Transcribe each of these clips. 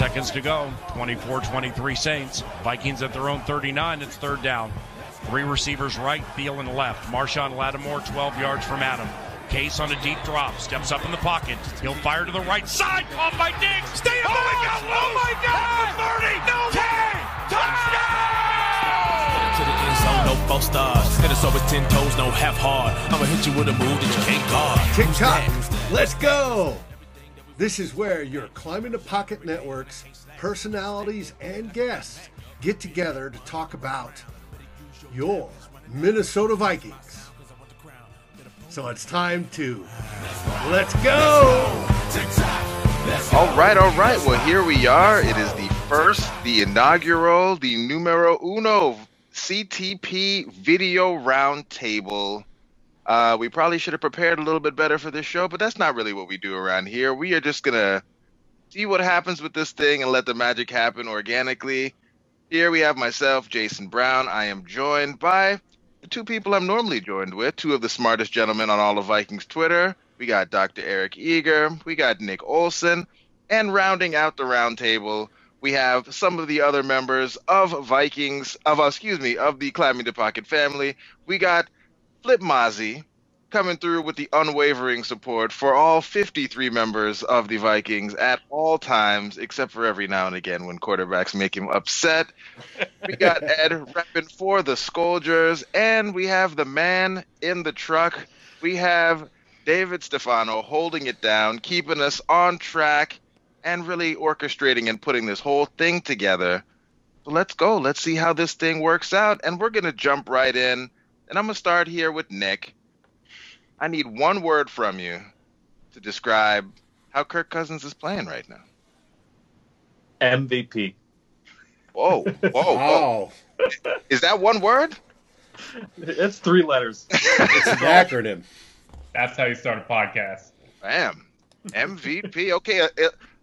seconds to go. 24 23 Saints. Vikings at their own 39. It's third down. Three receivers right, Thielen left. Marshon Lattimore 12 yards from Adam. Case on a deep drop, steps up in the pocket. He'll fire to the right side, caught by Diggs. Stay oh, my God, oh my God! 30, no way! Touchdown! To the end zone, no false stars. And it's over 10 toes, no half hard. I'ma hit you with a move that you can't guard. Tick tock, let's go! This is where your Climbing the Pocket Networks, personalities, and guests get together to talk about your Minnesota Vikings. So it's time to let's go. All right, all right. Well, here we are. It is the first, the inaugural, the numero uno CTP video roundtable. Uh, we probably should have prepared a little bit better for this show, but that's not really what we do around here. We are just gonna see what happens with this thing and let the magic happen organically. Here we have myself, Jayson Brown. I am joined by the two people I'm normally joined with, two of the smartest gentlemen on all of Vikings Twitter. We got Dr. Eric Eager, we got Nick Olsen, and rounding out the roundtable, we have some of the other members of Vikings, of excuse me, of the Climbing the Pocket family. We got Flipmazzi, coming through with the unwavering support for all 53 members of the Vikings at all times, except for every now and again when quarterbacks make him upset. We got Ed repping for the Skoldiers, and we have the man in the truck. We have David Stefano holding it down, keeping us on track, and really orchestrating and putting this whole thing together. So let's go. Let's see how this thing works out. And we're going to jump right in. And I'm going to start here with Nick. I need one word from you to describe how Kirk Cousins is playing right now. MVP. Whoa, whoa, whoa. Is that one word? It's three letters. it's an acronym. That's how you start a podcast. Bam. MVP. Okay, uh,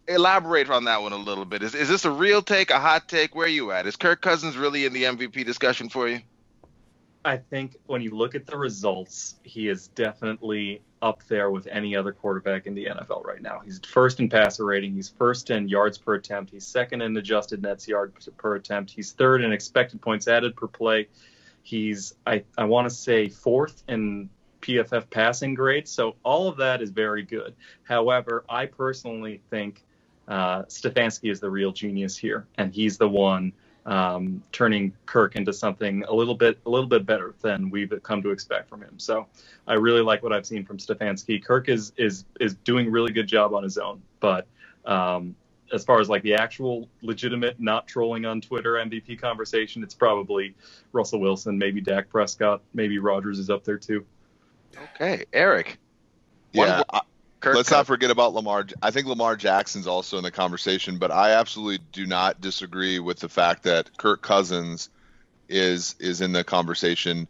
elaborate on that one a little bit. Is, is this a real take, a hot take? Where are you at? Is Kirk Cousins really in the MVP discussion for you? I think when you look at the results, he is definitely up there with any other quarterback in the NFL right now. He's first in passer rating. He's first in yards per attempt. He's second in adjusted nets yards per attempt. He's third in expected points added per play. He's I, I want to say fourth in PFF passing grade. So all of that is very good. However, I personally think uh, Stefanski is the real genius here, and he's the one um, turning Kirk into something a little bit a little bit better than we've come to expect from him. So I really like what I've seen from Stefanski. Kirk is is is doing really good job on his own, but um, as far as like the actual legitimate not trolling on Twitter MVP conversation, it's probably Russell Wilson, maybe Dak Prescott, maybe Rodgers is up there too. Okay, Eric. Yeah, Kirk Let's not forget about Lamar. I think Lamar Jackson's also in the conversation, but I absolutely do not disagree with the fact that Kirk Cousins is is in the conversation.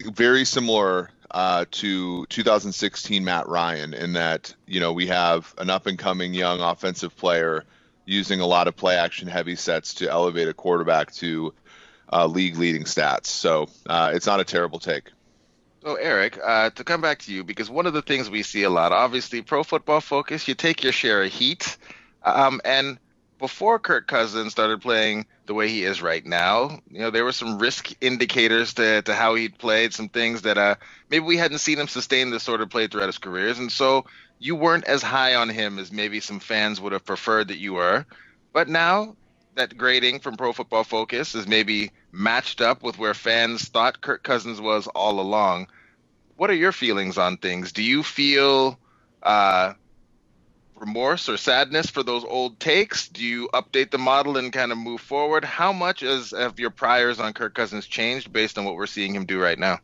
Very similar uh, to 2016 Matt Ryan in that you know we have an up and coming young offensive player using a lot of play action heavy sets to elevate a quarterback to uh, league leading stats. So uh, it's not a terrible take. So, Eric, uh, to come back to you, because one of the things we see a lot, obviously, pro football focus, you take your share of heat. Um, and before Kirk Cousins started playing the way he is right now, you know, there were some risk indicators to, to how he'd played, some things that uh, maybe we hadn't seen him sustain this sort of play throughout his careers. And so you weren't as high on him as maybe some fans would have preferred that you were. But now that grading from Pro Football Focus is maybe matched up with where fans thought Kirk Cousins was all along. What are your feelings on things? Do you feel uh, remorse or sadness for those old takes? Do you update the model and kind of move forward? How much has have your priors on Kirk Cousins changed based on what we're seeing him do right now?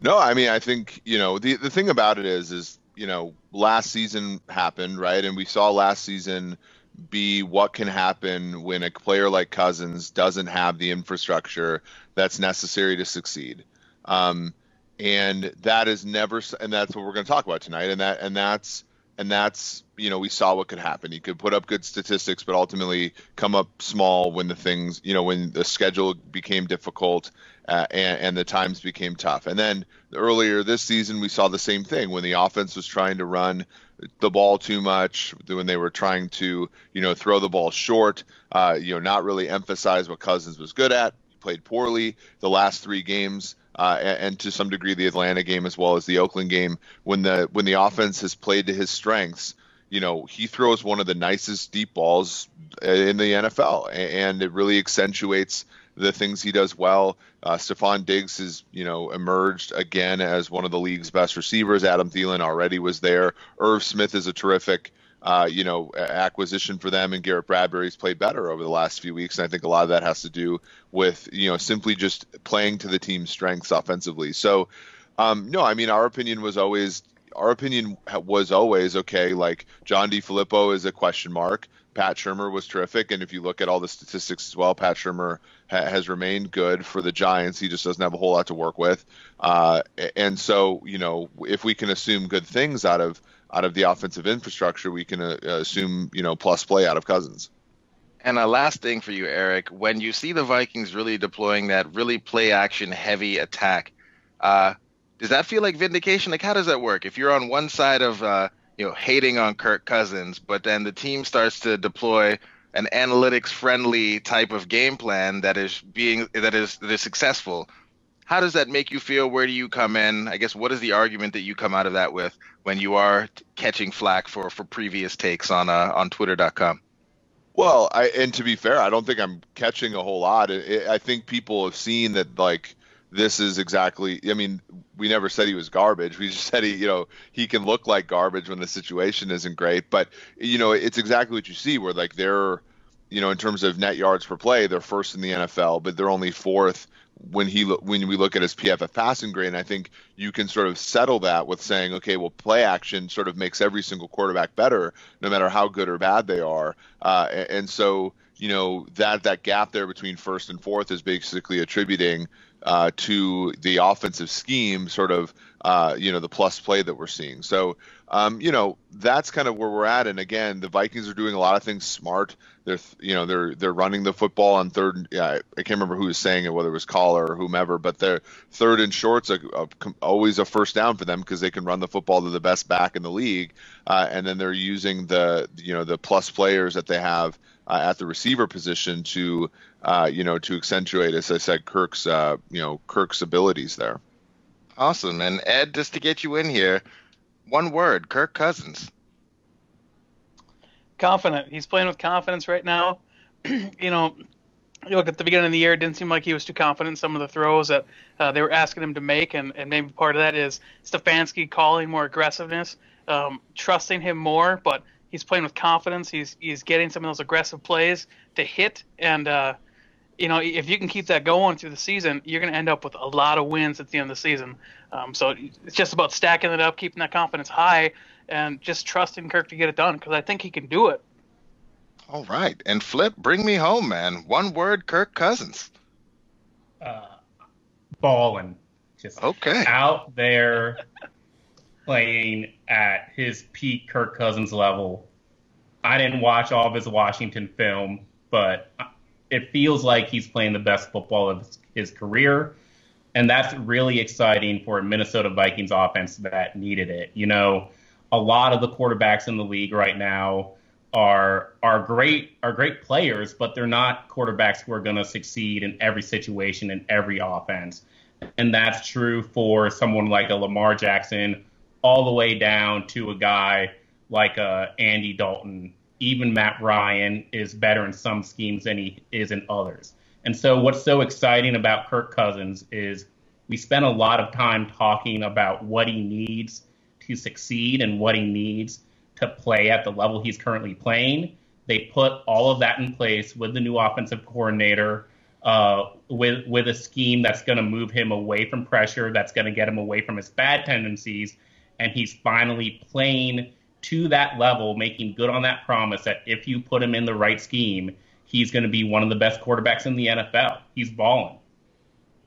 No, I mean I think you know the the thing about it is is you know last season happened right, and we saw last season be what can happen when a player like Cousins doesn't have the infrastructure that's necessary to succeed. Um, and that is never, and that's what we're going to talk about tonight. And that, and that's and that's you know we saw what could happen. He could put up good statistics, but ultimately come up small when the things you know when the schedule became difficult uh, and, and the times became tough. And then earlier this season, we saw the same thing when the offense was trying to run the ball too much, when they were trying to you know throw the ball short, uh, you know not really emphasize what Cousins was good at. He played poorly the last three games uh, and, to some degree the Atlanta game as well as the Oakland game. When the when the offense has played to his strengths, you know he throws one of the nicest deep balls in the NFL, and it really accentuates the things he does well. Uh, Stefon Diggs has, you know, emerged again as one of the league's best receivers. Adam Thielen already was there. Irv Smith is a terrific uh, you know, acquisition for them, and Garrett Bradbury's played better over the last few weeks. And I think a lot of that has to do with, you know, simply just playing to the team's strengths offensively. So, um, no, I mean, our opinion was always, our opinion was always okay. Like John DeFilippo is a question mark. Pat Shurmur was terrific, and if you look at all the statistics as well, Pat Shurmur ha- has remained good for the Giants. He just doesn't have a whole lot to work with, uh, and so you know if we can assume good things out of out of the offensive infrastructure, we can uh, assume you know plus play out of Cousins. And a last thing for you, Eric, when you see the Vikings really deploying that really play action heavy attack, uh, does that feel like vindication? Like how does that work? If you're on one side of uh, you know hating on Kirk Cousins, but then the team starts to deploy an analytics friendly type of game plan that is being that is that is successful how does that make you feel? Where do you come in? I guess what is the argument that you come out of that with when you are catching flack for for previous takes on uh, on Twitter.com? Well, I and to be fair, I don't think I'm catching a whole lot. I think people have seen that like this is exactly. I mean, we never said he was garbage. We just said he, you know, he can look like garbage when the situation isn't great. But you know, it's exactly what you see where like they're, you know, in terms of net yards per play, they're first in the NFL, but they're only fourth when he when we look at his PFF passing grade, and I think you can sort of settle that with saying, okay, well, play action sort of makes every single quarterback better, no matter how good or bad they are, uh, and so you know that that gap there between first and fourth is basically attributing uh, to the offensive scheme, sort of uh, you know the plus play that we're seeing. So um, you know that's kind of where we're at. And again, the Vikings are doing a lot of things smart. They're you know they're they're running the football on third. Yeah, I can't remember who was saying it, whether it was Collar or whomever, but they're third and shorts a, a, always a first down for them because they can run the football to the best back in the league, uh, and then they're using the you know the plus players that they have uh, at the receiver position to uh, you know to accentuate, as I said, Kirk's uh, you know Kirk's abilities there. Awesome. And Ed, just to get you in here, one word, Kirk Cousins. Confident. He's playing with confidence right now. you know, you look at the beginning of the year, it didn't seem like he was too confident in some of the throws that uh, they were asking him to make, and, and maybe part of that is Stefanski calling more aggressiveness, um, trusting him more, but he's playing with confidence. He's he's getting some of those aggressive plays to hit, and uh, you know, if you can keep that going through the season, you're going to end up with a lot of wins at the end of the season. Um, so it's just about stacking it up, keeping that confidence high, and just trusting Kirk to get it done because I think he can do it. All right, and Flip, bring me home, man. One word, Kirk Cousins. Uh, balling, just okay, out there playing at his peak Kirk Cousins level. I didn't watch all of his Washington film, but it feels like he's playing the best football of his career. And that's really exciting for a Minnesota Vikings offense that needed it. You know, a lot of the quarterbacks in the league right now are are great are great players, but they're not quarterbacks who are going to succeed in every situation in every offense. And that's true for someone like a Lamar Jackson, all the way down to a guy like a Andy Dalton even Matt Ryan is better in some schemes than he is in others. And so, what's so exciting about Kirk Cousins is we spent a lot of time talking about what he needs to succeed and what he needs to play at the level he's currently playing. They put all of that in place with the new offensive coordinator, uh, with with a scheme that's going to move him away from pressure, that's going to get him away from his bad tendencies, and he's finally playing to that level, making good on that promise that if you put him in the right scheme, he's going to be one of the best quarterbacks in the NFL. He's balling.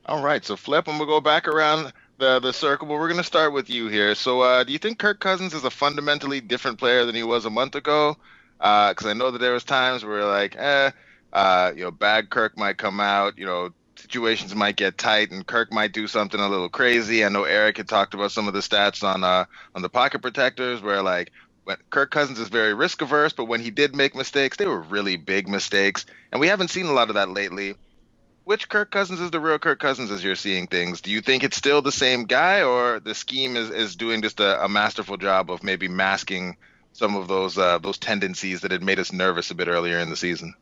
All right, so Flip, I'm gonna go back around the the circle, but we're going to start with you here. So, uh, do you think Kirk Cousins is a fundamentally different player than he was a month ago? Because uh, I know that there was times where like, eh, uh, you know, bad Kirk might come out, you know, situations might get tight, and Kirk might do something a little crazy. I know Eric had talked about some of the stats on uh on the pocket protectors, where like Kirk Cousins is very risk averse, but when he did make mistakes, they were really big mistakes, and we haven't seen a lot of that lately which Kirk Cousins is the real Kirk Cousins as you're seeing things? Do you think it's still the same guy, or the scheme is, is doing just a, a masterful job of maybe masking some of those uh, those tendencies that had made us nervous a bit earlier in the season?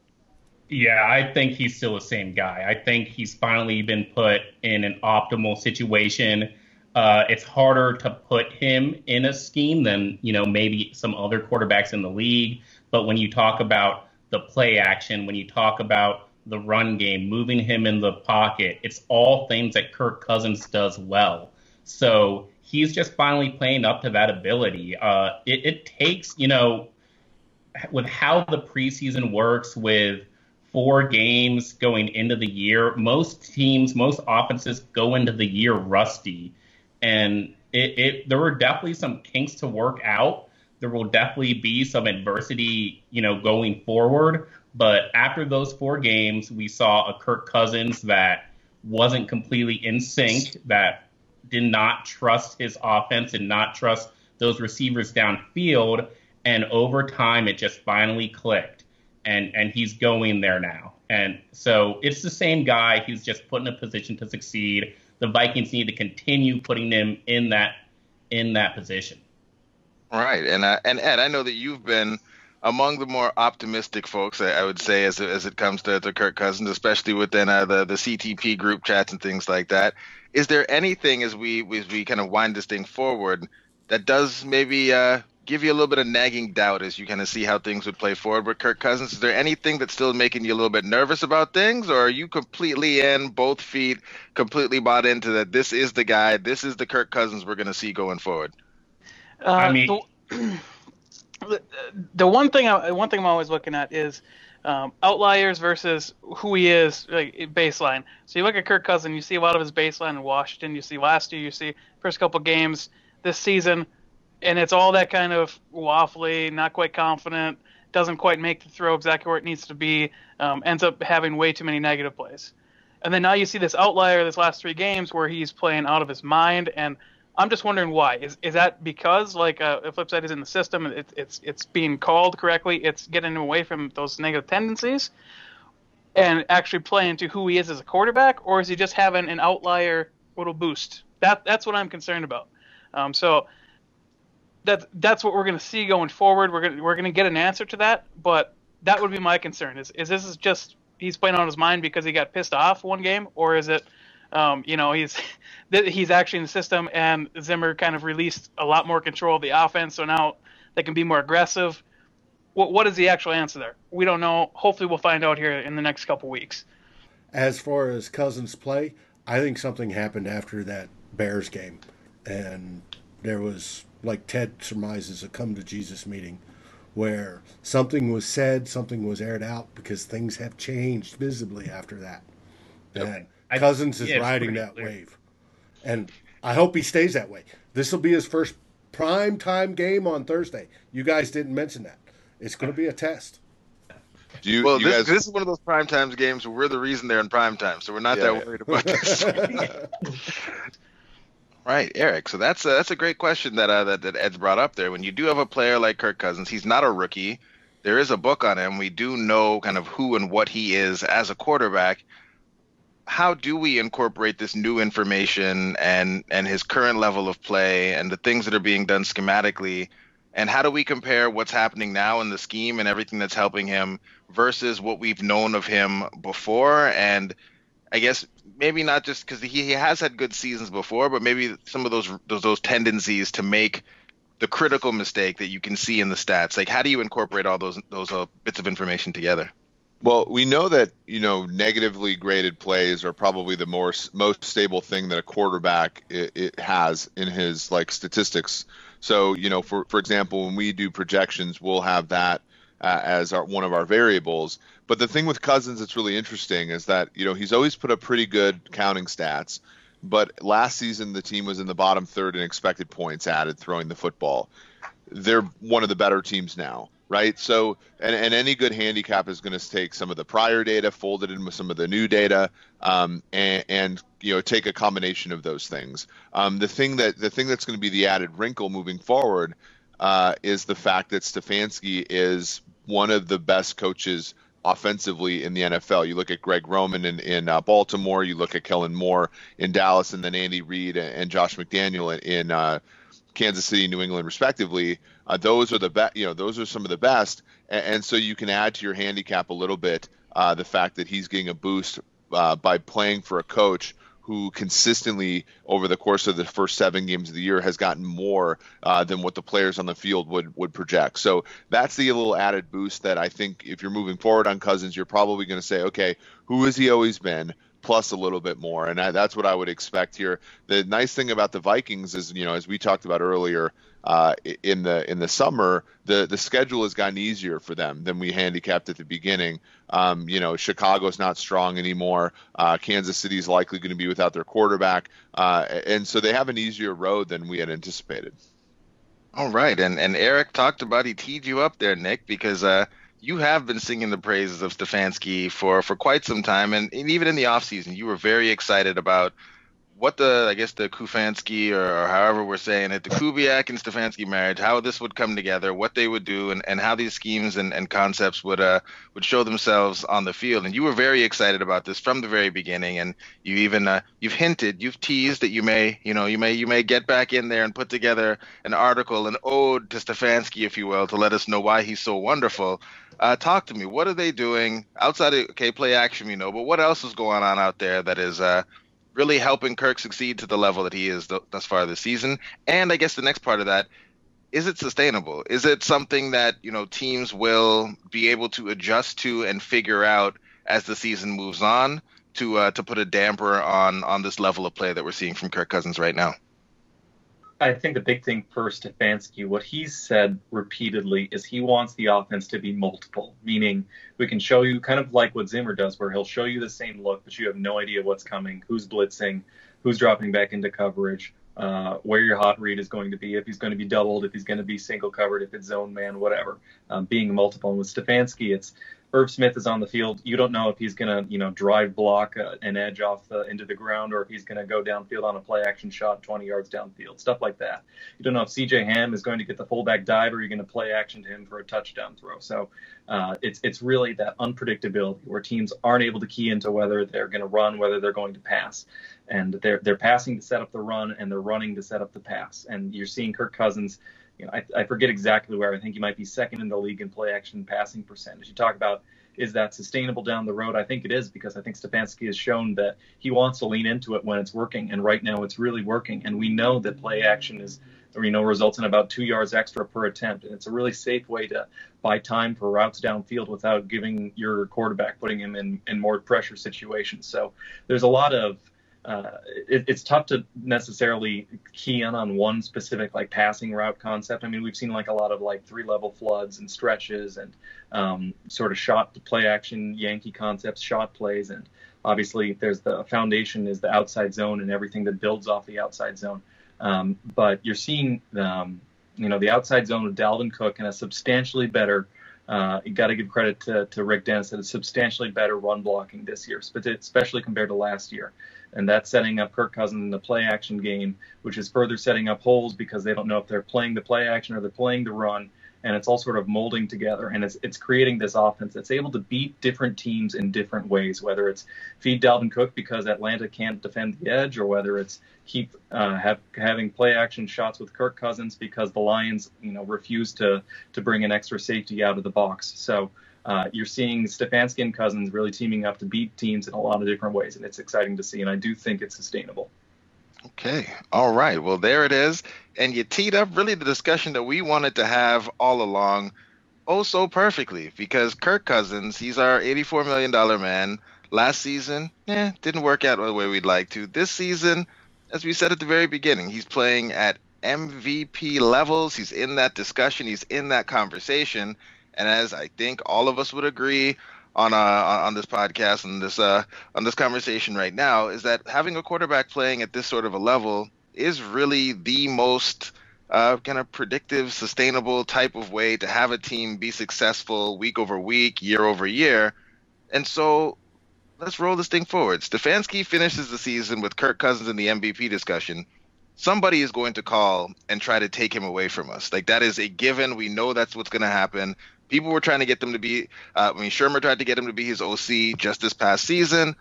Yeah, I think he's still the same guy. I think he's finally been put in an optimal situation. Uh, it's harder to put him in a scheme than you know maybe some other quarterbacks in the league. But when you talk about the play action, when you talk about the run game, moving him in the pocket. It's all things that Kirk Cousins does well. So he's just finally playing up to that ability. Uh, it, it takes, you know, with how the preseason works with four games going into the year, most teams, most offenses go into the year rusty. And it, it there were definitely some kinks to work out. There will definitely be some adversity, you know, going forward. But after those four games, we saw a Kirk Cousins that wasn't completely in sync, that did not trust his offense and not trust those receivers downfield. And over time, it just finally clicked. And, and he's going there now. And so it's the same guy. He's just put in a position to succeed. The Vikings need to continue putting them in that in that position. Right. And uh, and Ed, I know that you've been – among the more optimistic folks, I, would say, as, as it comes to, to Kirk Cousins, especially within uh, the the CTP group chats and things like that. Is there anything as we as we kind of wind this thing forward that does maybe uh, give you a little bit of nagging doubt as you kind of see how things would play forward with Kirk Cousins? Is there anything that's still making you a little bit nervous about things, or are you completely in, both feet, completely bought into that? This is the guy. This is the Kirk Cousins we're going to see going forward. Uh, I mean. The- the one thing I, one thing I'm always looking at is um, outliers versus who he is like baseline. So you look at Kirk Cousins, you see a lot of his baseline in Washington. You see last year, you see first couple games this season, and it's all that kind of waffly, not quite confident, doesn't quite make the throw exactly where it needs to be, um, ends up having way too many negative plays. And then now you see this outlier this last three games where he's playing out of his mind and I'm just wondering why. Is is that because like uh, flip side is in the system, it, it's it's being called correctly, it's getting him away from those negative tendencies, and actually playing to who he is as a quarterback, or is he just having an outlier little boost? That that's what I'm concerned about. Um, so that that's what we're going to see going forward. We're going we're going to get an answer to that, but that would be my concern. Is is this is just he's playing on his mind because he got pissed off one game, or is it? Um, you know, he's he's actually in the system, and Zimmer kind of released a lot more control of the offense, so now they can be more aggressive. What, what is the actual answer there? We don't know. Hopefully, we'll find out here in the next couple weeks. As far as Cousins' play, I think something happened after that Bears game, and there was, like Ted surmises, a come to Jesus meeting where something was said, something was aired out because things have changed visibly after that. Yep. And Cousins is yeah, riding that clear. wave, and I hope he stays that way. This will be his first prime time game on Thursday. You guys didn't mention that. It's going to be a test. Do you, well, you this, guys... this, is one of those prime times games where we're the reason they're in prime time, so we're not yeah, that yeah. worried about this. right, Eric. So that's a, that's a great question that, uh, that that Ed's brought up there. When you do have a player like Kirk Cousins, he's not a rookie. There is a book on him. We do know kind of who and what he is as a quarterback how do we incorporate this new information and and his current level of play and the things that are being done schematically and how do we compare what's happening now in the scheme and everything that's helping him versus what we've known of him before and i guess maybe not just because he, he has had good seasons before but maybe some of those those those tendencies to make the critical mistake that you can see in the stats like how do you incorporate all those those uh, bits of information together well, we know that you know negatively graded plays are probably the more most stable thing that a quarterback it, it, has in his like statistics. So you know, for for example, when we do projections, we'll have that uh, as our, one of our variables. But the thing with Cousins that's really interesting is that you know he's always put up pretty good counting stats, but last season the team was in the bottom third in expected points added throwing the football. They're one of the better teams now right? So, and, and any good handicap is going to take some of the prior data, fold it in with some of the new data, um, and, and, you know take a combination of those things. Um, the thing that the thing that's going to be the added wrinkle moving forward uh, is the fact that Stefanski is one of the best coaches offensively in the NFL. You look at Greg Roman in, in uh, Baltimore, you look at Kellen Moore in Dallas, and then Andy Reid and, Josh McDaniel in, in uh, Kansas City, New England, respectively. Uh, those are the best. You know, those are some of the best, and, and, so you can add to your handicap a little bit uh, the fact that he's getting a boost uh, by playing for a coach who consistently over the course of the first seven games of the year has gotten more uh, than what the players on the field would would project. So that's the little added boost that I think if you're moving forward on Cousins, you're probably going to say, okay, who has he always been? Plus a little bit more, and I, that's what I would expect here. The nice thing about the Vikings is, you know, as we talked about earlier, uh, in the in the summer, the the schedule has gotten easier for them than we handicapped at the beginning. Um, you know, Chicago's not strong anymore. Uh, Kansas City's likely going to be without their quarterback, uh, and so they have an easier road than we had anticipated. All right, and and Eric talked about he teed you up there, Nick, because uh, you have been singing the praises of Stefanski for for quite some time, and, and even in the offseason, you were very excited about what the I guess the Kufansky or, or, however we're saying it, the Kubiak and Stefanski marriage, how this would come together, what they would do, and, and how these schemes and, and concepts would uh would show themselves on the field. And you were very excited about this from the very beginning, and you even uh, you've hinted, you've teased that you may you know you may you may get back in there and put together an article, an ode to Stefanski, if you will, to let us know why he's so wonderful. Uh, talk to me. What are they doing outside of okay play action, you know, but what else is going on out there that is uh really helping Kirk succeed to the level that he is th- thus far this season? And I guess the next part of that is it sustainable? Is it something that you know teams will be able to adjust to and figure out as the season moves on to uh, to put a damper on on this level of play that we're seeing from Kirk Cousins right now? I think the big thing for Stefanski, what he's said repeatedly is he wants the offense to be multiple, meaning we can show you kind of like what Zimmer does, where he'll show you the same look, but you have no idea what's coming, who's blitzing, who's dropping back into coverage, uh, where your hot read is going to be, if he's going to be doubled, if he's going to be single covered, if it's zone man, whatever. Um, being multiple. And with Stefanski, it's Irv Smith is on the field, you don't know if he's going to, you know, drive block uh, an edge off the into the ground or if he's going to go downfield on a play action shot 20 yards downfield, stuff like that. You don't know if C.J. Ham is going to get the fullback dive or you're going to play action to him for a touchdown throw. So uh, it's it's really that unpredictability where teams aren't able to key into whether they're going to run, whether they're going to pass, and they're they're passing to set up the run and they're running to set up the pass. And you're seeing Kirk Cousins you know, I, I forget exactly where. I think he might be second in the league in play action passing percentage. You talk about is that sustainable down the road? I think it is because I think Stefanski has shown that he wants to lean into it when it's working, and right now it's really working. And we know that play action is, you know, results in about two yards extra per attempt, and it's a really safe way to buy time for routes downfield without giving your quarterback putting him in in more pressure situations. So there's a lot of uh, it, it's tough to necessarily key in on one specific like passing route concept. I mean, we've seen like a lot of like three level floods and stretches and um, sort of shot to play action Yankee concepts, shot plays, and obviously there's the foundation is the outside zone and everything that builds off the outside zone. Um, but you're seeing um, you know the outside zone with Dalvin Cook and a substantially better. Uh, you got to give credit to, to Rick Dennison that it's substantially better run blocking this year, especially compared to last year and that's setting up Kirk Cousins in the play action game, which is further setting up holes because they don't know if they're playing the play action or they're playing the run, and it's all sort of molding together, and it's it's creating this offense that's able to beat different teams in different ways, whether it's feed Dalvin Cook because Atlanta can't defend the edge, or whether it's keep uh, have, having play action shots with Kirk Cousins because the Lions, you know, refuse to to bring an extra safety out of the box. So uh, you're seeing Stefanski and Cousins really teaming up to beat teams in a lot of different ways, and it's exciting to see. And I do think it's sustainable. Okay. All right. Well, there it is. And you teed up really the discussion that we wanted to have all along oh so perfectly because Kirk Cousins, he's our $84 million man. Last season, eh, didn't work out the way we'd like to. This season, as we said at the very beginning, he's playing at MVP levels. He's in that discussion, he's in that conversation. And as I think all of us would agree, on uh, on this podcast and this uh, on this conversation right now is that having a quarterback playing at this sort of a level is really the most uh, kind of predictive, sustainable type of way to have a team be successful week over week, year over year. And so let's roll this thing forward. Stefanski finishes the season with Kirk Cousins in the MVP discussion. Somebody is going to call and try to take him away from us. Like that is a given. We know that's what's going to happen. People were trying to get them to be. Uh, I mean, Shurmur tried to get him to be his OC just this past season,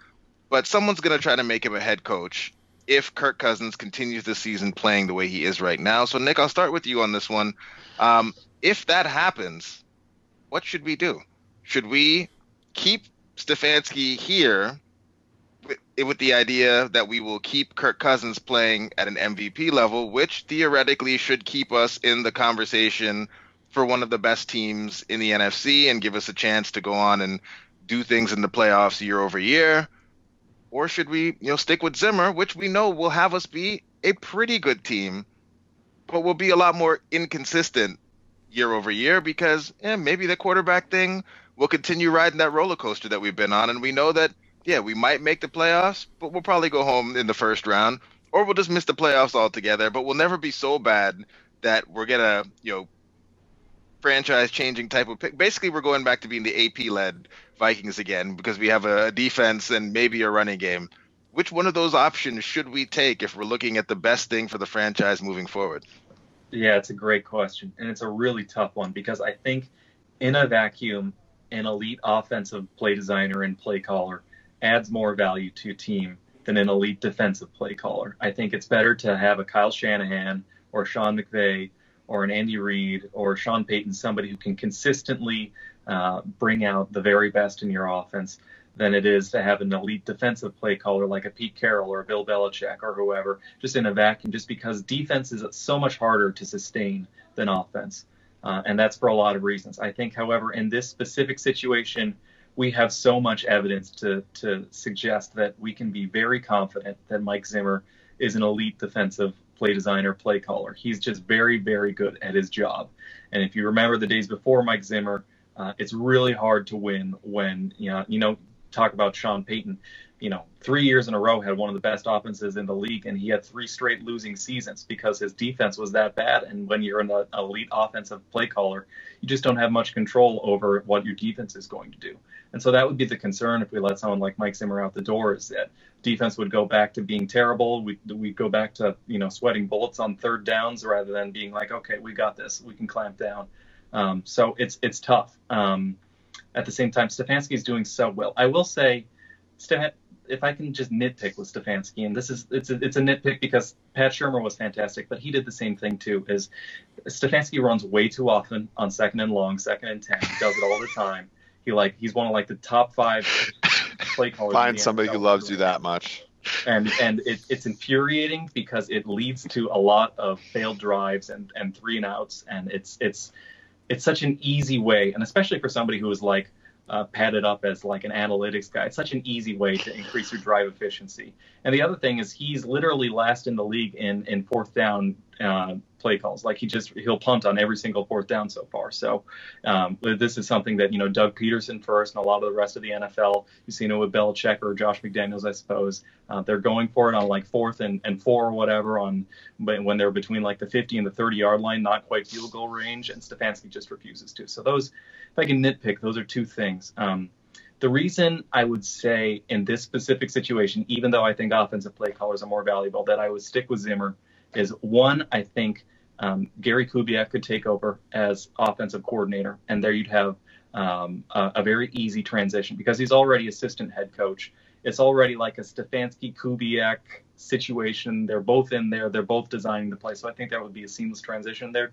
but someone's going to try to make him a head coach if Kirk Cousins continues the season playing the way he is right now. So, Nick, I'll start with you on this one. Um, if that happens, what should we do? Should we keep Stefanski here with the idea that we will keep Kirk Cousins playing at an MVP level, which theoretically should keep us in the conversation for one of the best teams in the NFC and give us a chance to go on and do things in the playoffs year over year? or should we, you know, stick with Zimmer, which we know will have us be a pretty good team, but will be a lot more inconsistent year over year because eh, maybe the quarterback thing will continue riding that roller coaster that we've been on, and we know that yeah, we might make the playoffs, but we'll probably go home in the first round, or we'll just miss the playoffs altogether. But we'll never be so bad that we're gonna, you know, franchise changing type of pick. Basically, we're going back to being the AP led Vikings again because we have a defense and maybe a running game. Which one of those options should we take if we're looking at the best thing for the franchise moving forward? Yeah, it's a great question. And it's a really tough one because I think in a vacuum, an elite offensive play designer and play caller adds more value to a team than an elite defensive play caller. I think it's better to have a Kyle Shanahan or Sean McVay or an Andy Reid or Sean Payton, somebody who can consistently uh, bring out the very best in your offense than it is to have an elite defensive play caller like a Pete Carroll or a Bill Belichick or whoever, just in a vacuum, just because defense is so much harder to sustain than offense. Uh, and that's for a lot of reasons. I think, however, in this specific situation, we have so much evidence to, to suggest that we can be very confident that Mike Zimmer is an elite defensive play designer, play caller. He's just very, very good at his job. And if you remember the days before Mike Zimmer, uh, it's really hard to win when you know you know talk about Sean Payton. You know, three years in a row had one of the best offenses in the league, and he had three straight losing seasons because his defense was that bad. And when you're an elite offensive play caller, you just don't have much control over what your defense is going to do. And so that would be the concern if we let someone like Mike Zimmer out the door is that defense would go back to being terrible. We we go back to you know sweating bullets on third downs rather than being like, okay, we got this, we can clamp down. Um, so it's it's tough. Um, at the same time, Stefanski is doing so well. I will say, if I can just nitpick with Stefanski, and this is it's a, it's a nitpick because Pat Shurmur was fantastic, but he did the same thing too. Is Stefanski runs way too often on second and long, second and ten. Does it all the time. He like he's one of like the top five play callers. Find somebody who loves you that much. And and it, it's infuriating because it leads to a lot of failed drives and, and three and outs, and it's it's it's such an easy way, and especially for somebody who is like uh, padded up as like an analytics guy. It's such an easy way to increase your drive efficiency. And the other thing is he's literally last in the league in in fourth down uh, play calls. Like he just he'll punt on every single fourth down so far. So um, this is something that you know Doug Pederson first and a lot of the rest of the NFL. You've seen it with Belichick or Josh McDaniels, I suppose. Uh, they're going for it on like fourth and, and four or whatever on when they're between like the 50 and the 30 yard line, not quite field goal range, and Stefanski just refuses to. So those, if I can nitpick, those are two things. Um, the reason I would say in this specific situation, even though I think offensive play callers are more valuable, that I would stick with Zimmer is one, I think um, Gary Kubiak could take over as offensive coordinator, and there you'd have um, a, a, very easy transition because he's already assistant head coach. It's already like a Stefanski Kubiak situation. They're both in there. They're both designing the play. So I think that would be a seamless transition there.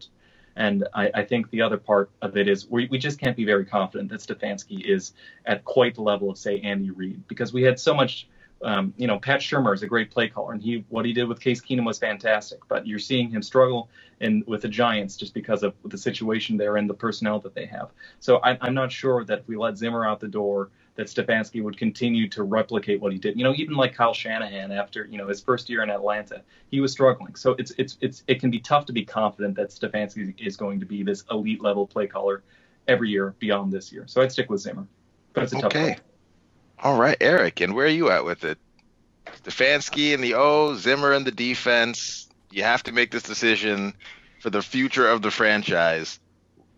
And I, I think the other part of it is we, we just can't be very confident that Stefanski is at quite the level of, say, Andy Reid because we had so much – um, you know, Pat Shurmur is a great play caller, and he what he did with Case Keenum was fantastic. But you're seeing him struggle in with the Giants just because of the situation there and the personnel that they have. So I, I'm not sure that if we let Zimmer out the door, that Stefanski would continue to replicate what he did. You know, even like Kyle Shanahan after you know his first year in Atlanta, he was struggling. So it's it's it's it can be tough to be confident that Stefanski is going to be this elite level play caller every year beyond this year. So I'd stick with Zimmer. but it's a tough okay. All right, Eric, and where are you at with it? Stefanski and the O, Zimmer and the defense. You have to make this decision for the future of the franchise.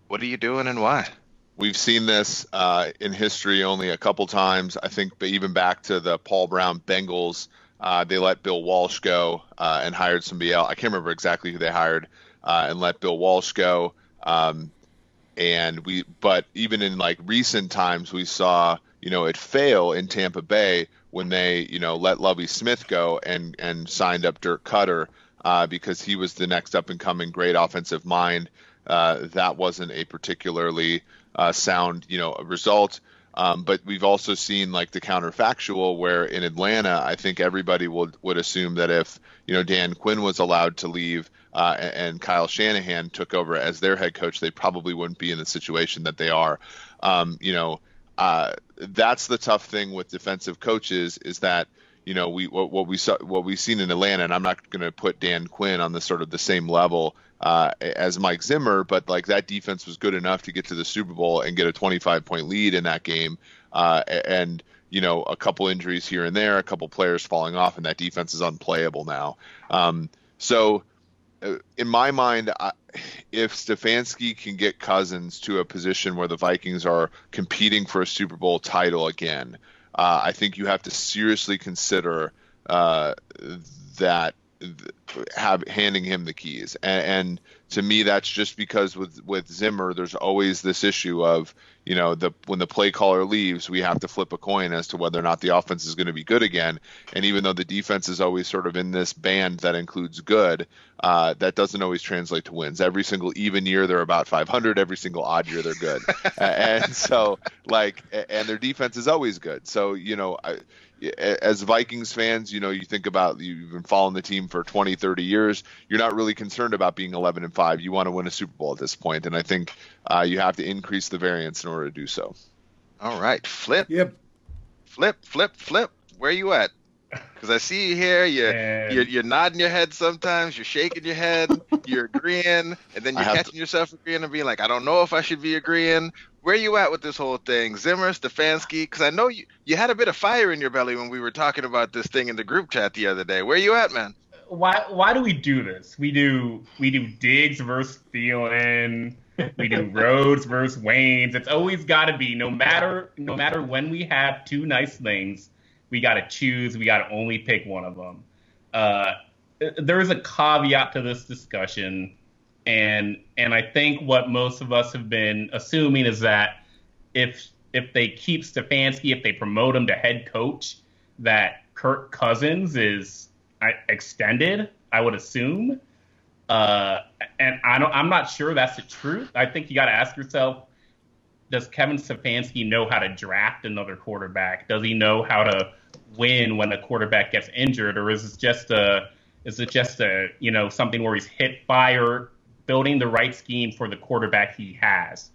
What are you doing and why? We've seen this uh, in history only a couple times. I think even back to the Paul Brown Bengals, uh, they let Bill Walsh go uh, and hired somebody else. I can't remember exactly who they hired uh, and let Bill Walsh go. Um, and we, but even in like recent times, we saw you know it fail in Tampa Bay when they you know let Lovie Smith go and and signed up Dirk Koetter uh, because he was the next up and coming great offensive mind. Uh, that wasn't a particularly uh, sound, you know, result. Um, but we've also seen like the counterfactual where in Atlanta, I think everybody would would assume that if you know Dan Quinn was allowed to leave uh, and, Kyle Shanahan took over as their head coach, they probably wouldn't be in the situation that they are. Um, you know, uh, that's the tough thing with defensive coaches is that you know we what, what we saw what we've seen in Atlanta, and I'm not going to put Dan Quinn on the sort of the same level uh, as Mike Zimmer, but like that defense was good enough to get to the Super Bowl and get a 25 point lead in that game. Uh, and you know, a couple injuries here and there, a couple players falling off, and that defense is unplayable now. Um, so, in my mind, if Stefanski can get Cousins to a position where the Vikings are competing for a Super Bowl title again, uh, I think you have to seriously consider uh, that have handing him the keys. And, and, to me, that's just because with with Zimmer, there's always this issue of you know the when the play caller leaves, we have to flip a coin as to whether or not the offense is going to be good again. And even though the defense is always sort of in this band that includes good, uh, that doesn't always translate to wins. Every single even year they're about 500. Every single odd year they're good. and so like and their defense is always good. So you know. I, as Vikings fans, you know, you think about you've been following the team for 20, 30 years. You're not really concerned about being 11 and 5. You want to win a Super Bowl at this point, and I think uh, you have to increase the variance in order to do so. All right, flip. Yep. Flip, flip, flip. Where are you at? Because I see you here. You're, you're, you're nodding your head sometimes. You're shaking your head. You're agreeing, and then you're catching to... yourself agreeing and being like, "I don't know if I should be agreeing." Where you at with this whole thing, Zimmer, Stefanski? Because I know you you had a bit of fire in your belly when we were talking about this thing in the group chat the other day. Where you at, man? Why why do we do this? We do we do Diggs versus Thielen. We do Rhodes versus Waynes. It's always got to be no matter no matter when we have two nice things we got to choose. We got to only pick one of them. Uh, there is a caveat to this discussion, and and I think what most of us have been assuming is that if if they keep Stefanski, if they promote him to head coach, that Kirk Cousins is extended. I would assume, uh, and I don't. I'm not sure that's the truth. I think you got to ask yourself does Kevin Stefanski know how to draft another quarterback? Does he know how to win when a quarterback gets injured, or is it just a is it just a you know something where he's hit fire, building the right scheme for the quarterback he has?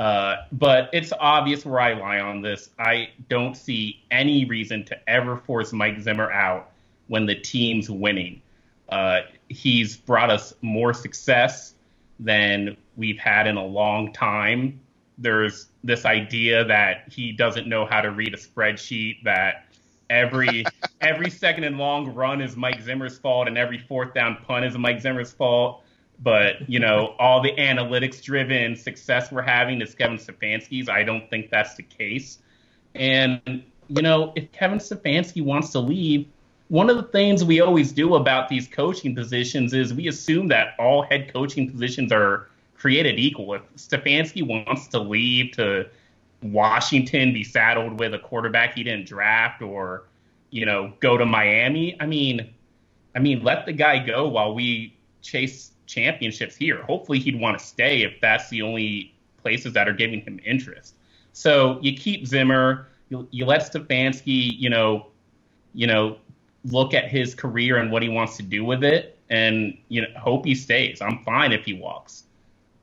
Uh, but it's obvious where I lie on this. I don't see any reason to ever force Mike Zimmer out when the team's winning. Uh, he's brought us more success than we've had in a long time there's this idea that he doesn't know how to read a spreadsheet, that every every second and long run is Mike Zimmer's fault, and every fourth down punt is Mike Zimmer's fault. But you know, all the analytics driven success we're having is Kevin Stefanski's. I don't think that's the case. And you know, if Kevin Stefanski wants to leave, one of the things we always do about these coaching positions is we assume that all head coaching positions are created equal. If Stefanski wants to leave to Washington, be saddled with a quarterback he didn't draft, or you know, go to Miami, I mean, I mean, let the guy go while we chase championships here. Hopefully, he'd want to stay if that's the only places that are giving him interest. So you keep Zimmer, you, you let Stefanski, you know, you know, look at his career and what he wants to do with it, and you know, hope he stays. I'm fine if he walks.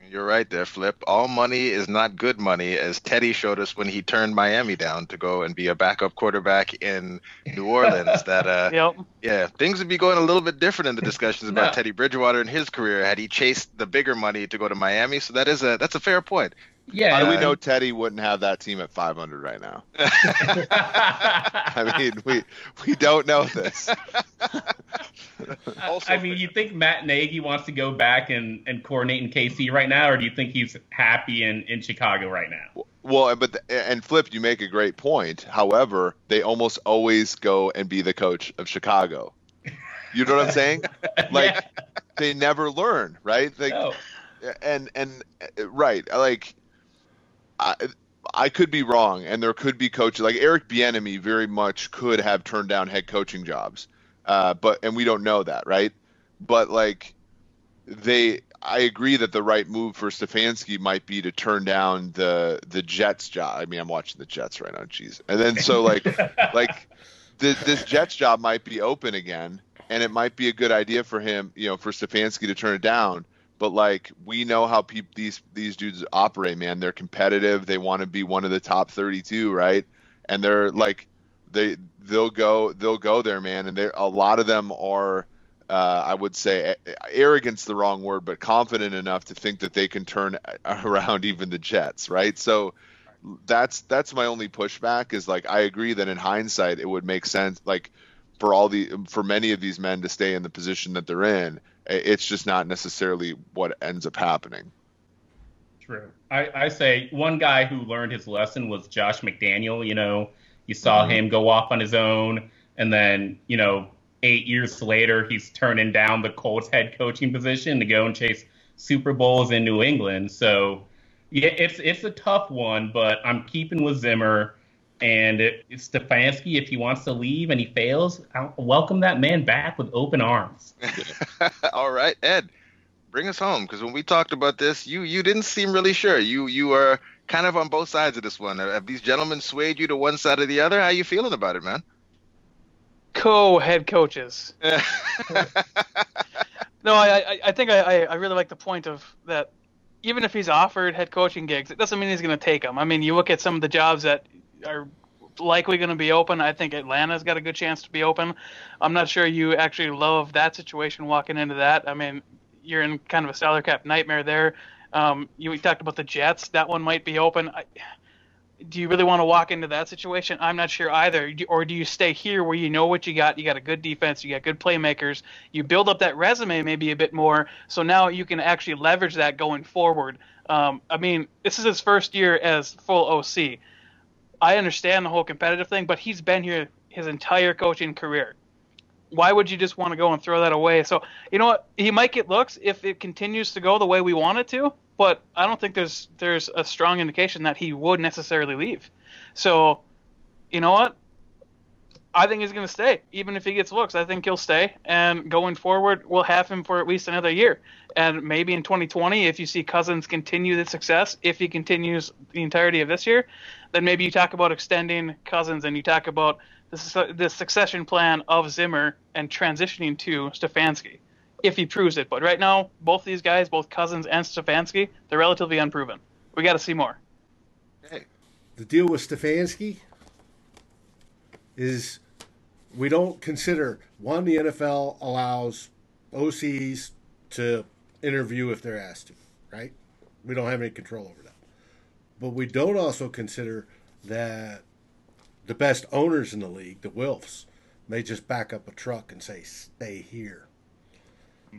You're right there, Flip. All money is not good money, as Teddy showed us when he turned Miami down to go and be a backup quarterback in New Orleans. that uh, yep. yeah, things would be going a little bit different in the discussions about no. Teddy Bridgewater and his career had he chased the bigger money to go to Miami. So that is a that's a fair point. Yeah. How do we know Teddy wouldn't have that team at 500 right now? I mean, we we don't know this. also, I mean, you think Matt Nagy wants to go back and, and coordinate in KC right now, or do you think he's happy in, in Chicago right now? Well, but the, and Flip, you make a great point. However, they almost always go and be the coach of Chicago. You know what I'm saying? Like yeah. they never learn, right? Like, no. and and right, like I, I could be wrong, and there could be coaches like Eric Bieniemy very much could have turned down head coaching jobs, uh, but and we don't know that, right? But like they, I agree that the right move for Stefanski might be to turn down the the Jets job. I mean, I'm watching the Jets right now, jeez. And then so like like the, this Jets job might be open again, and it might be a good idea for him, you know, for Stefanski to turn it down but like we know how these these dudes operate man. They're competitive. They want to be one of the top 32 right? And they're like they they'll go they'll go there man. And they a lot of them are uh, I would say arrogance the wrong word, but confident enough to think that they can turn around even the Jets, right? So that's that's my only pushback is like I agree that in hindsight it would make sense like for all the for many of these men to stay in the position that they're in it's just not necessarily what ends up happening. True. I, I say one guy who learned his lesson was Josh McDaniel. You know, you saw mm-hmm. him go off on his own, and then you know, eight years later, he's turning down the Colts head coaching position to go and chase Super Bowls in New England. So, yeah, it's it's a tough one, but I'm keeping with Zimmer. And it, Stefanski, if he wants to leave and he fails, I'll welcome that man back with open arms. All right, Ed, bring us home because when we talked about this, you you didn't seem really sure. You you are kind of on both sides of this one. Have these gentlemen swayed you to one side or the other? How are you feeling about it, man? Co-head coaches. no, I I think I I really like the point of that. Even if he's offered head coaching gigs, it doesn't mean he's going to take them. I mean, you look at some of the jobs that are likely going to be open. I think Atlanta's got a good chance to be open. I'm not sure you actually love that situation walking into that. I mean, you're in kind of a salary cap nightmare there. Um, you we talked about the Jets. That one might be open. I, do you really want to walk into that situation? I'm not sure either. Or do you stay here where you know what you got? You got a good defense, you got good playmakers. You build up that resume maybe a bit more, so now you can actually leverage that going forward. Um, I mean, this is his first year as full OC. I understand the whole competitive thing, but he's been here his entire coaching career. Why would you just want to go and throw that away? So you know what? He might get looks if it continues to go the way we want it to, but I don't think there's there's a strong indication that he would necessarily leave. So, you know what? I think he's going to stay, even if he gets looks. I think he'll stay, and going forward, we'll have him for at least another year. And maybe in 2020, if you see Cousins continue the success, if he continues the entirety of this year, then maybe you talk about extending Cousins and you talk about the, the succession plan of Zimmer and transitioning to Stefanski, if he proves it. But right now, both these guys, both Cousins and Stefanski, they're relatively unproven. We got to see more. Hey, The deal with Stefanski is we don't consider one the NFL allows OCs to interview if they're asked to, right? We don't have any control over that. But we don't also consider that the best owners in the league, the Wilfs, may just back up a truck and say, "Stay here.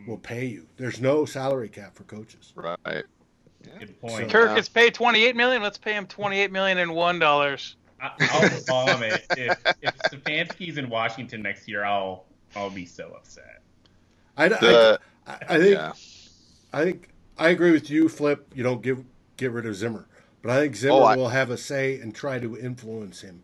We'll pay you." There's no salary cap for coaches. Right. Yeah. Good point. So, Kirk is paid 28 million. Let's pay him 28 million and one dollars. I'll bomb it. If, if Stefanski's in Washington next year, I'll I'll be so upset. I, the, I, I, think yeah. I think I agree with you, Flip. You don't give get rid of Zimmer, but I think oh, Zimmer oh, I, will have a say and try to influence him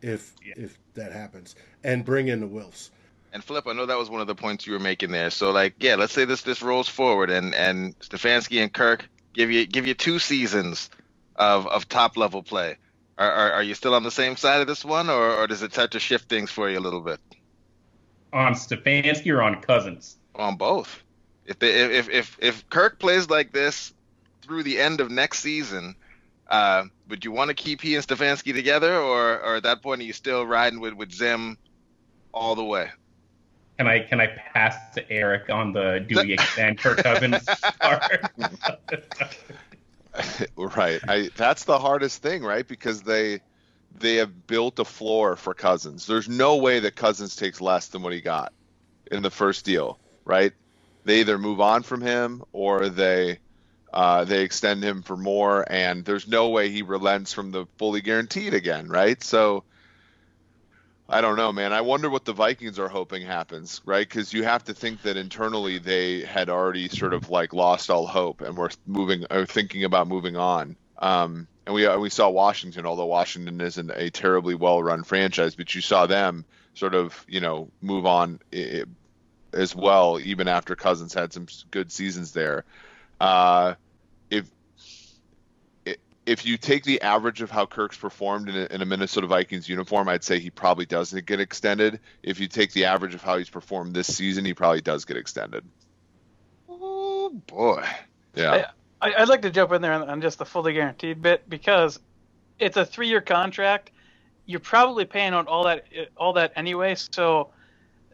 if yeah. if that happens, and bring in the Wilfs. And Flip, I know that was one of the points you were making there. So like, yeah, let's say this this rolls forward, and and Stefanski and Kirk give you give you two seasons of of top level play are, are, are, you still on the same side of this one, or, or does it start to shift things for you a little bit? On Stefanski or on Cousins? On both. If they, if if if Kirk plays like this through the end of next season, uh, would you want to keep he and Stefanski together, or or at that point are you still riding with with Zim all the way? Can I can I pass to Eric on the do we extend Kirk Cousins part? Right. I that's the hardest thing, right? Because they they have built a floor for Cousins. There's no way that Cousins takes less than what he got in the first deal, right? They either move on from him or they uh, they extend him for more, and there's no way he relents from the fully guaranteed again, right? So I don't know, man. I wonder what the Vikings are hoping happens, right? Because you have to think that internally they had already sort of like lost all hope and were moving or thinking about moving on. Um, and we uh, we saw Washington, although Washington isn't a terribly well-run franchise, but you saw them sort of you know move on as well, even after Cousins had some good seasons there. Uh, if you take the average of how Kirk's performed in a, in a, Minnesota Vikings uniform, I'd say he probably doesn't get extended. If you take the average of how he's performed this season, he probably does get extended. Oh boy, yeah. I, would like to jump in there on, on just the fully guaranteed bit because it's a three-year contract. You're probably paying out all that all that anyway. So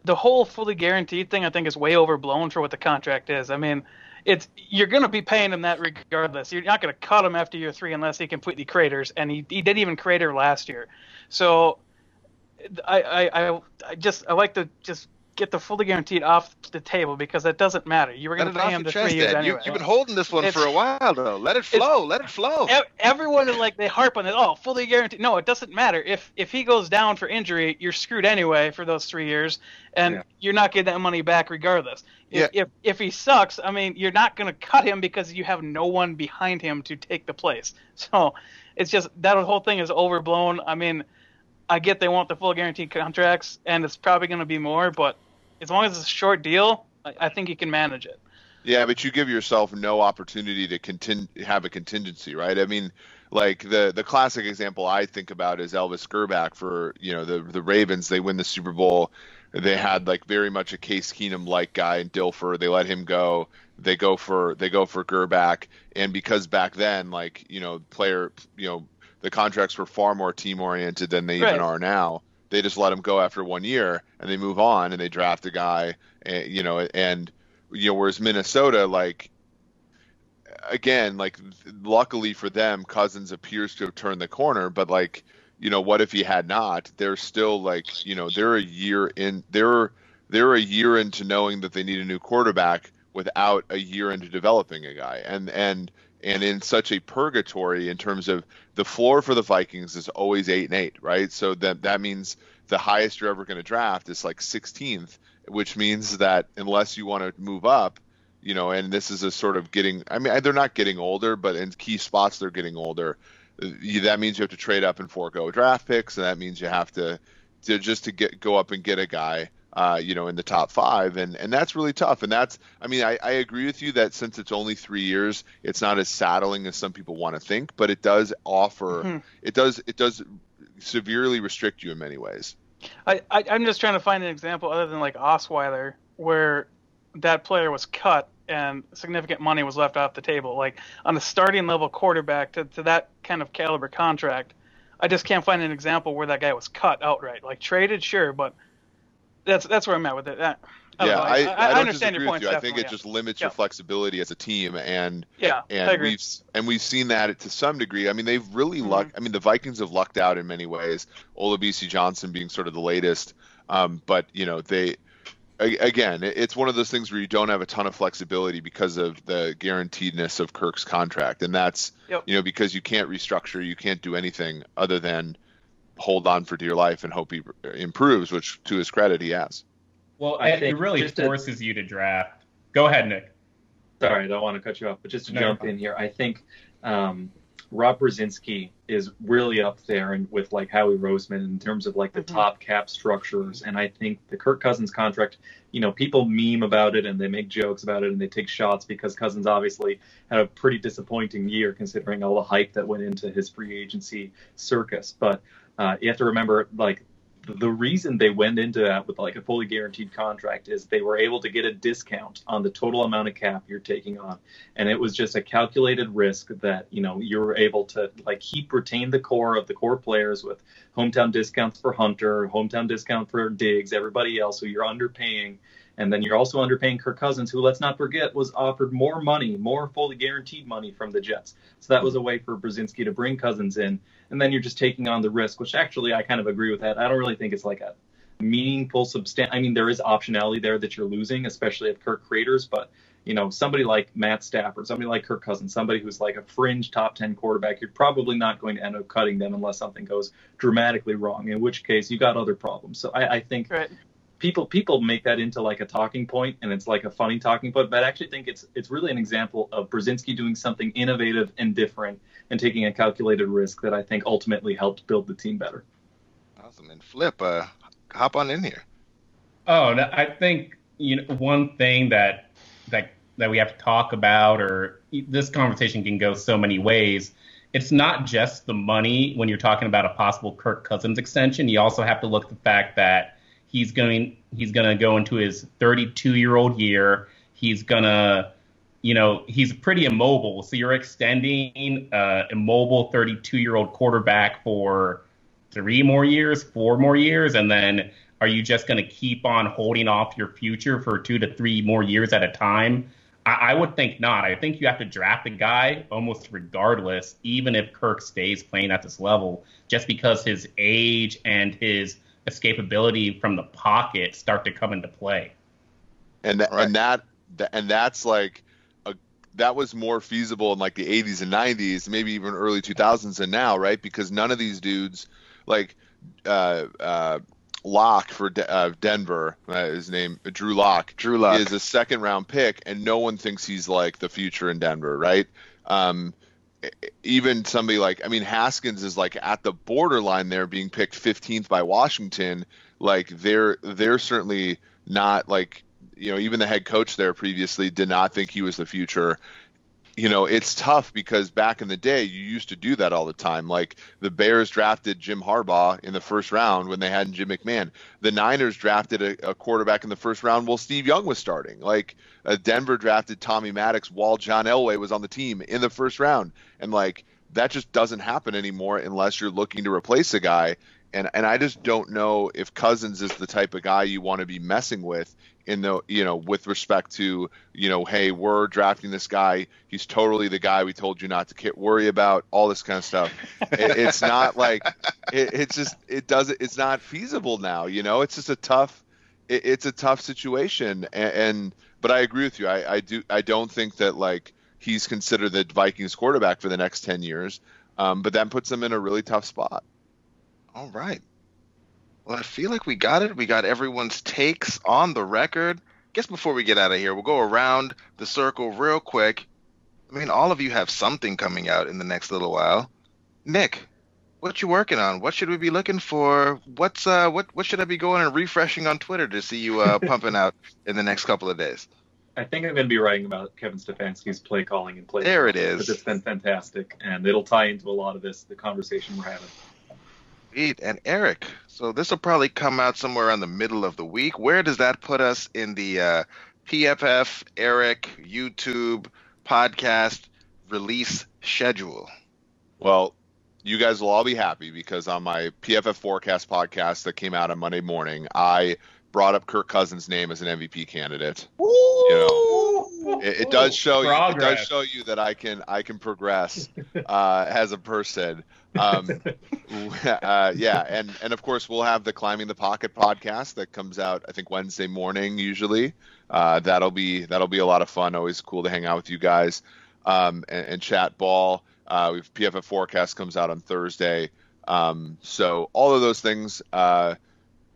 the whole fully guaranteed thing, I think, is way overblown for what the contract is. I mean it's you're going to be paying him that regardless. You're not going to cut him after year three unless he completely craters, and he, he didn't even crater last year. So I, I I just I like to just get the fully guaranteed off the table because that doesn't matter. You were going to pay him the three years anyway. You, have been holding this one it's, for a while though. Let it flow. Let it flow. Everyone like they harp on it. Oh, fully guaranteed. No, it doesn't matter. If if he goes down for injury, you're screwed anyway for those three years, and yeah. you're not getting that money back regardless. If, yeah. if if he sucks, I mean, you're not going to cut him because you have no one behind him to take the place. So it's just that whole thing is overblown. I mean. I get they want the full guaranteed contracts, and it's probably going to be more, but as long as it's a short deal, I, I think you can manage it. Yeah, but you give yourself no opportunity to contin- have a contingency, right? I mean, like the the classic example I think about is Elvis Grbac for you know the the Ravens. They win the Super Bowl. They had like very much a Case Keenum like guy in Dilfer. They let him go. They go for they go for Grbac, and because back then, like you know, player you know the contracts were far more team oriented than they right. even are now. They just let him go after one year and they move on and they draft a guy, and, eh, you know, and you know, whereas Minnesota, like again, like luckily for them, Cousins appears to have turned the corner, but like, you know, what if he had not? They're still like, you know, they're a year in, they're they're a year into knowing that they need a new quarterback without a year into developing a guy, and and and in such a purgatory in terms of the floor for the Vikings is always eight and eight, right? So that that means the highest you're ever going to draft is like 16th, which means that unless you want to move up, you know, and this is a sort of getting. I mean, they're not getting older, but in key spots they're getting older. That means you have to trade up and forego draft picks, and that means you have to, to just to get go up and get a guy uh, you know, in the top five, and and that's really tough. And that's, I mean, I, I agree with you that since it's only three years, it's not as saddling as some people want to think, but it does offer, mm-hmm. it does, it does severely restrict you in many ways. I, I am just trying to find an example other than like Osweiler where that player was cut and significant money was left off the table. Like on a starting level quarterback to, to that kind of caliber contract, I just can't find an example where that guy was cut outright. Like traded, sure, but that's that's where I'm at with it. That, I yeah, I, I, I, I understand your point. I think it yeah. just limits yeah. your flexibility as a team, and yeah, and we've and we've seen that to some degree. I mean, they've really mm-hmm. lucked. I mean, the Vikings have lucked out in many ways. Olabisi Johnson being sort of the latest, um, but you know they. Again, it's one of those things where you don't have a ton of flexibility because of the guaranteedness of Kirk's contract, and that's yep. you know because you can't restructure, you can't do anything other than hold on for dear life and hope he improves, which to his credit he has. Well, I it really forces to, you to draft. Go ahead, Nick. Sorry, I don't want to cut you off, but just to no, jump in here, I think um, Rob Brzezinski is really up there and with like Howie Roseman in terms of like the mm-hmm. top cap structures. And I think the Kirk Cousins contract, you know, people meme about it and they make jokes about it and they take shots because Cousins obviously had a pretty disappointing year considering all the hype that went into his free agency circus. But uh, you have to remember like the reason they went into that with like a fully guaranteed contract is they were able to get a discount on the total amount of cap you're taking on. And it was just a calculated risk that you know you were able to like keep retain the core of the core players with hometown discounts for hunter hometown discount for diggs everybody else who you're underpaying And then you're also underpaying Kirk Cousins, who, let's not forget, was offered more money, more fully guaranteed money from the Jets. So that was a way for Brzezinski to bring Cousins in. And then you're just taking on the risk, which actually I kind of agree with that. I don't really think it's like a meaningful substan. I mean, there is optionality there that you're losing, especially if Kirk creators, but you know, somebody like Matt Stafford, somebody like Kirk Cousins, somebody who's like a fringe top 10 quarterback, you're probably not going to end up cutting them unless something goes dramatically wrong, in which case you got other problems. So I, I think right. People people make that into like a talking point and it's like a funny talking point, but I actually think it's it's really an example of Brzezinski doing something innovative and different and taking a calculated risk that I think ultimately helped build the team better. Awesome. And Flip, uh, hop on in here. Oh, I think you know one thing that that that we have to talk about, or this conversation can go so many ways. It's not just the money when you're talking about a possible Kirk Cousins extension. You also have to look at the fact that he's going he's going to go into his 32 year old year. He's gonna you know he's pretty immobile, so you're extending uh, immobile 32 year old quarterback for three more years, four more years, and then are you just going to keep on holding off your future for two to three more years at a time? I, I, would think not. I think you have to draft a guy almost regardless, even if Kirk stays playing at this level, just because his age and his escapability from the pocket start to come into play. And that, right. and that and that's like a, that was more feasible in like the 80s and 90s, maybe even early 2000s and now, right? Because none of these dudes like uh, uh, Lock for De- uh, Denver, uh, his name Drew Lock. Drew Lock is a second round pick, and no one thinks he's like the future in Denver, right? Um, even somebody like I mean Haskins is like at the borderline there, being picked 15th by Washington. Like they're they're certainly not like you know even the head coach there previously did not think he was the future you know, it's tough because back in the day, you used to do that all the time. Like the Bears drafted Jim Harbaugh in the first round when they had Jim McMahon. The Niners drafted a, a quarterback in the first round while Steve Young was starting. Like uh, Denver drafted Tommy Maddox while John Elway was on the team in the first round. And like that just doesn't happen anymore unless you're looking to replace a guy. And and I just don't know if Cousins is the type of guy you want to be messing with in the you know with respect to you know hey we're drafting this guy. He's totally the guy we told you not to worry about all this kind of stuff. It, it's not like it, it's just it doesn't it's not feasible now you know? It's just a tough it, it's a tough situation. And, and, but i agree with you. I, I do i don't think that like he's considered the vikings quarterback for the next 10 years um, but that puts him in a really tough spot. All right well, I feel like we got it. We got everyone's takes on the record. Guess before we get out of here, we'll go around the circle real quick. I mean, all of you have something coming out in the next little while. Nick, what you working on? What should we be looking for? What's uh what what should I be going and refreshing on Twitter to see you uh pumping out in the next couple of days? I think I'm going to be writing about Kevin Stefanski's play calling and play. There it is. It's been fantastic, and it'll tie into a lot of this the conversation we're having. Sweet. And Eric, so this will probably come out somewhere around the middle of the week. Where does that put us in the uh, PFF Eric YouTube podcast release schedule? Well, you guys will all be happy because on my PFF Forecast podcast that came out on Monday morning, I brought up Kirk Cousins' name as an MVP candidate. Ooh. You know, it, it does show you. It does show you that I can I can progress uh, as a person. Um, uh, yeah, and and of course we'll have the Climbing the Pocket podcast that comes out I think Wednesday morning usually. Uh, that'll be that'll be a lot of fun. Always cool to hang out with you guys um, and, and, chat ball. Uh, we've PFF forecast comes out on Thursday. Um, so all of those things uh,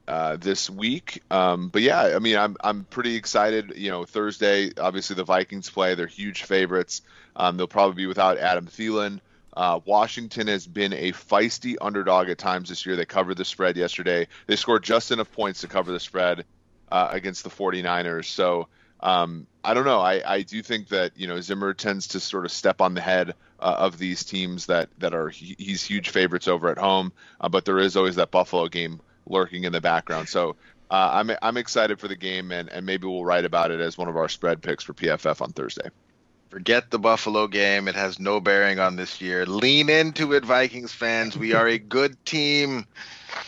uh, this week. Um, but yeah, I mean, I'm I'm pretty excited. You know, Thursday, obviously the Vikings play; they're huge favorites. Um, they'll probably be without Adam Thielen. Uh, Washington has been a feisty underdog at times this year. They covered the spread yesterday. They scored just enough points to cover the spread uh, against the 49ers. So um, I don't know. I, I do think that you know Zimmer tends to sort of step on the head uh, of these teams that that are he, he's huge favorites over at home. Uh, but there is always that Buffalo game lurking in the background. So uh, I'm I'm excited for the game, and, and maybe we'll write about it as one of our spread picks for PFF on Thursday. Forget the Buffalo game; it has no bearing on this year. Lean into it, Vikings fans. We are a good team.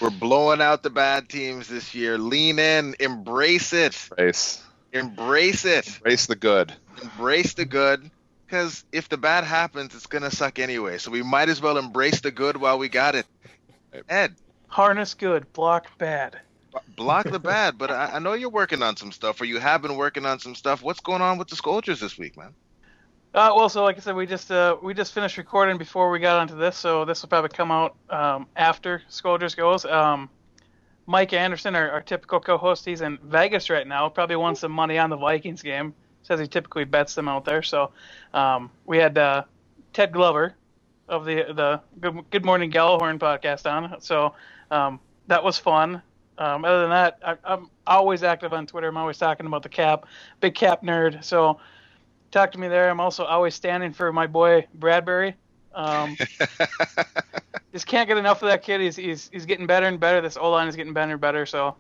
We're blowing out the bad teams this year. Lean in, embrace it. Embrace. Embrace it. Embrace the good. Embrace the good. Because if the bad happens, it's gonna suck anyway. So we might as well embrace the good while we got it. Ed. Harness good, block bad. Block the bad, but I, I know you're working on some stuff, or you have been working on some stuff. What's going on with the Skoldiers this week, man? Uh, well, so like I said, we just uh, we just finished recording before we got onto this, so this will probably come out um, after Skoldiers goes. Um, Mike Anderson, our, our typical co-host, he's in Vegas right now. Probably won some money on the Vikings game. Says he typically bets them out there. So um, we had uh, Ted Glover of the the Good, Good Morning Gjallarhorn podcast on. So um, that was fun. Um, other than that, I, I'm always active on Twitter. I'm always talking about the cap, big cap nerd. So talk to me there. I'm also always standing for my boy Bradbury. Um, just can't get enough of that kid. He's he's he's getting better and better. This O line is getting better and better. So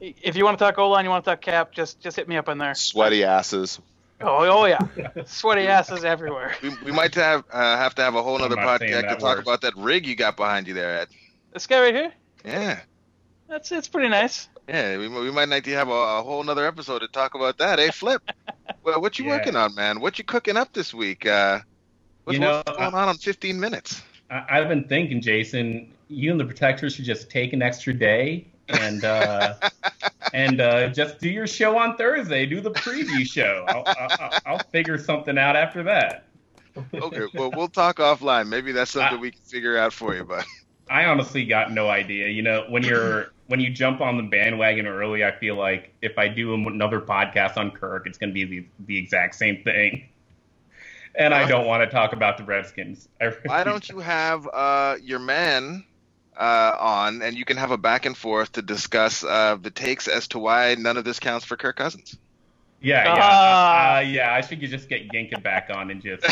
if you want to talk O line, you want to talk cap, just just hit me up in there. Sweaty asses. Oh, oh yeah, sweaty asses everywhere. We, we might have uh, have to have a whole other podcast to talk about that rig you got behind you there, Ed. This guy right here. Yeah. That's it's pretty nice. Yeah, we, we might need to have a, a whole another episode to talk about that. Hey, Flip, well, what you yeah. working on, man? What you cooking up this week? Uh, what's, you know, what's going on on 15 minutes? I, have been thinking, Jayson, you and the Protectors should just take an extra day and uh, and uh, just do your show on Thursday. Do the preview show. I'll, I'll, I'll figure something out after that. okay, well, we'll talk offline. Maybe that's something I, we can figure out for you, but. I honestly got no idea. You know, when you're when you jump on the bandwagon early, I feel like if I do another podcast on Kirk, it's going to be the, the exact same thing. And I don't want to talk about the Redskins. Really Why don't you have uh, your man uh, on, and you can have a back and forth to discuss uh, the takes as to why none of this counts for Kirk Cousins? Yeah, yeah, uh, uh yeah. I think you just get Ginka back on and just.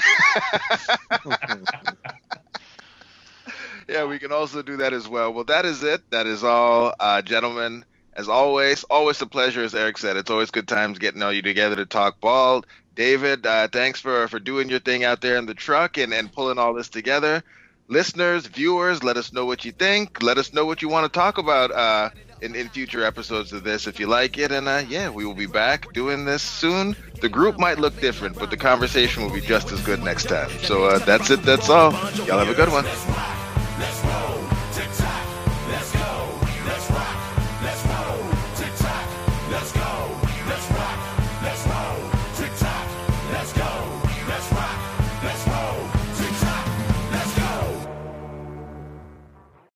yeah, we can also do that as well. Well, that is it. That is all, uh, gentlemen. As always, always a pleasure. As Eric said, it's always good times getting all you together to talk ball. David, uh, thanks for for doing your thing out there in the truck and and pulling all this together. Listeners, viewers, let us know what you think. Let us know what you want to talk about uh, in, in future episodes of this if you like it. And uh, yeah, we will be back doing this soon. The group might look different, but the conversation will be just as good next time. So uh, that's it. That's all. Y'all have a good one.